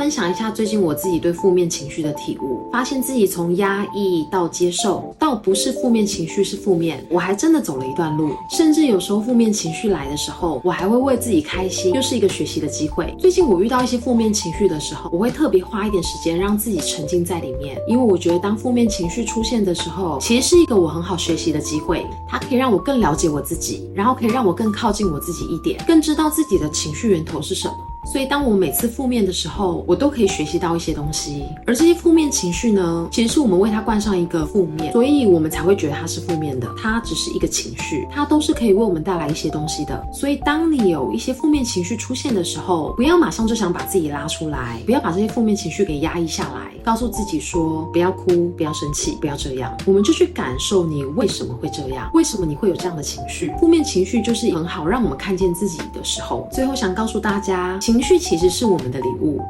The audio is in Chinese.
分享一下最近我自己对负面情绪的体悟，发现自己从压抑到接受，到不是负面情绪是负面，我还真的走了一段路。甚至有时候负面情绪来的时候，我还会为自己开心，又是一个学习的机会。最近我遇到一些负面情绪的时候，我会特别花一点时间让自己沉浸在里面，因为我觉得当负面情绪出现的时候，其实是一个我很好学习的机会，它可以让我更了解我自己，然后可以让我更靠近我自己一点，更知道自己的情绪源头是什么。所以，当我每次负面的时候，我都可以学习到一些东西。而这些负面情绪呢，其实是我们为它冠上一个负面，所以我们才会觉得它是负面的。它只是一个情绪，它都是可以为我们带来一些东西的。所以，当你有一些负面情绪出现的时候，不要马上就想把自己拉出来，不要把这些负面情绪给压抑下来，告诉自己说不要哭，不要生气，不要这样。我们就去感受你为什么会这样，为什么你会有这样的情绪？负面情绪就是很好让我们看见自己的时候。最后想告诉大家。请情绪其实是我们的礼物。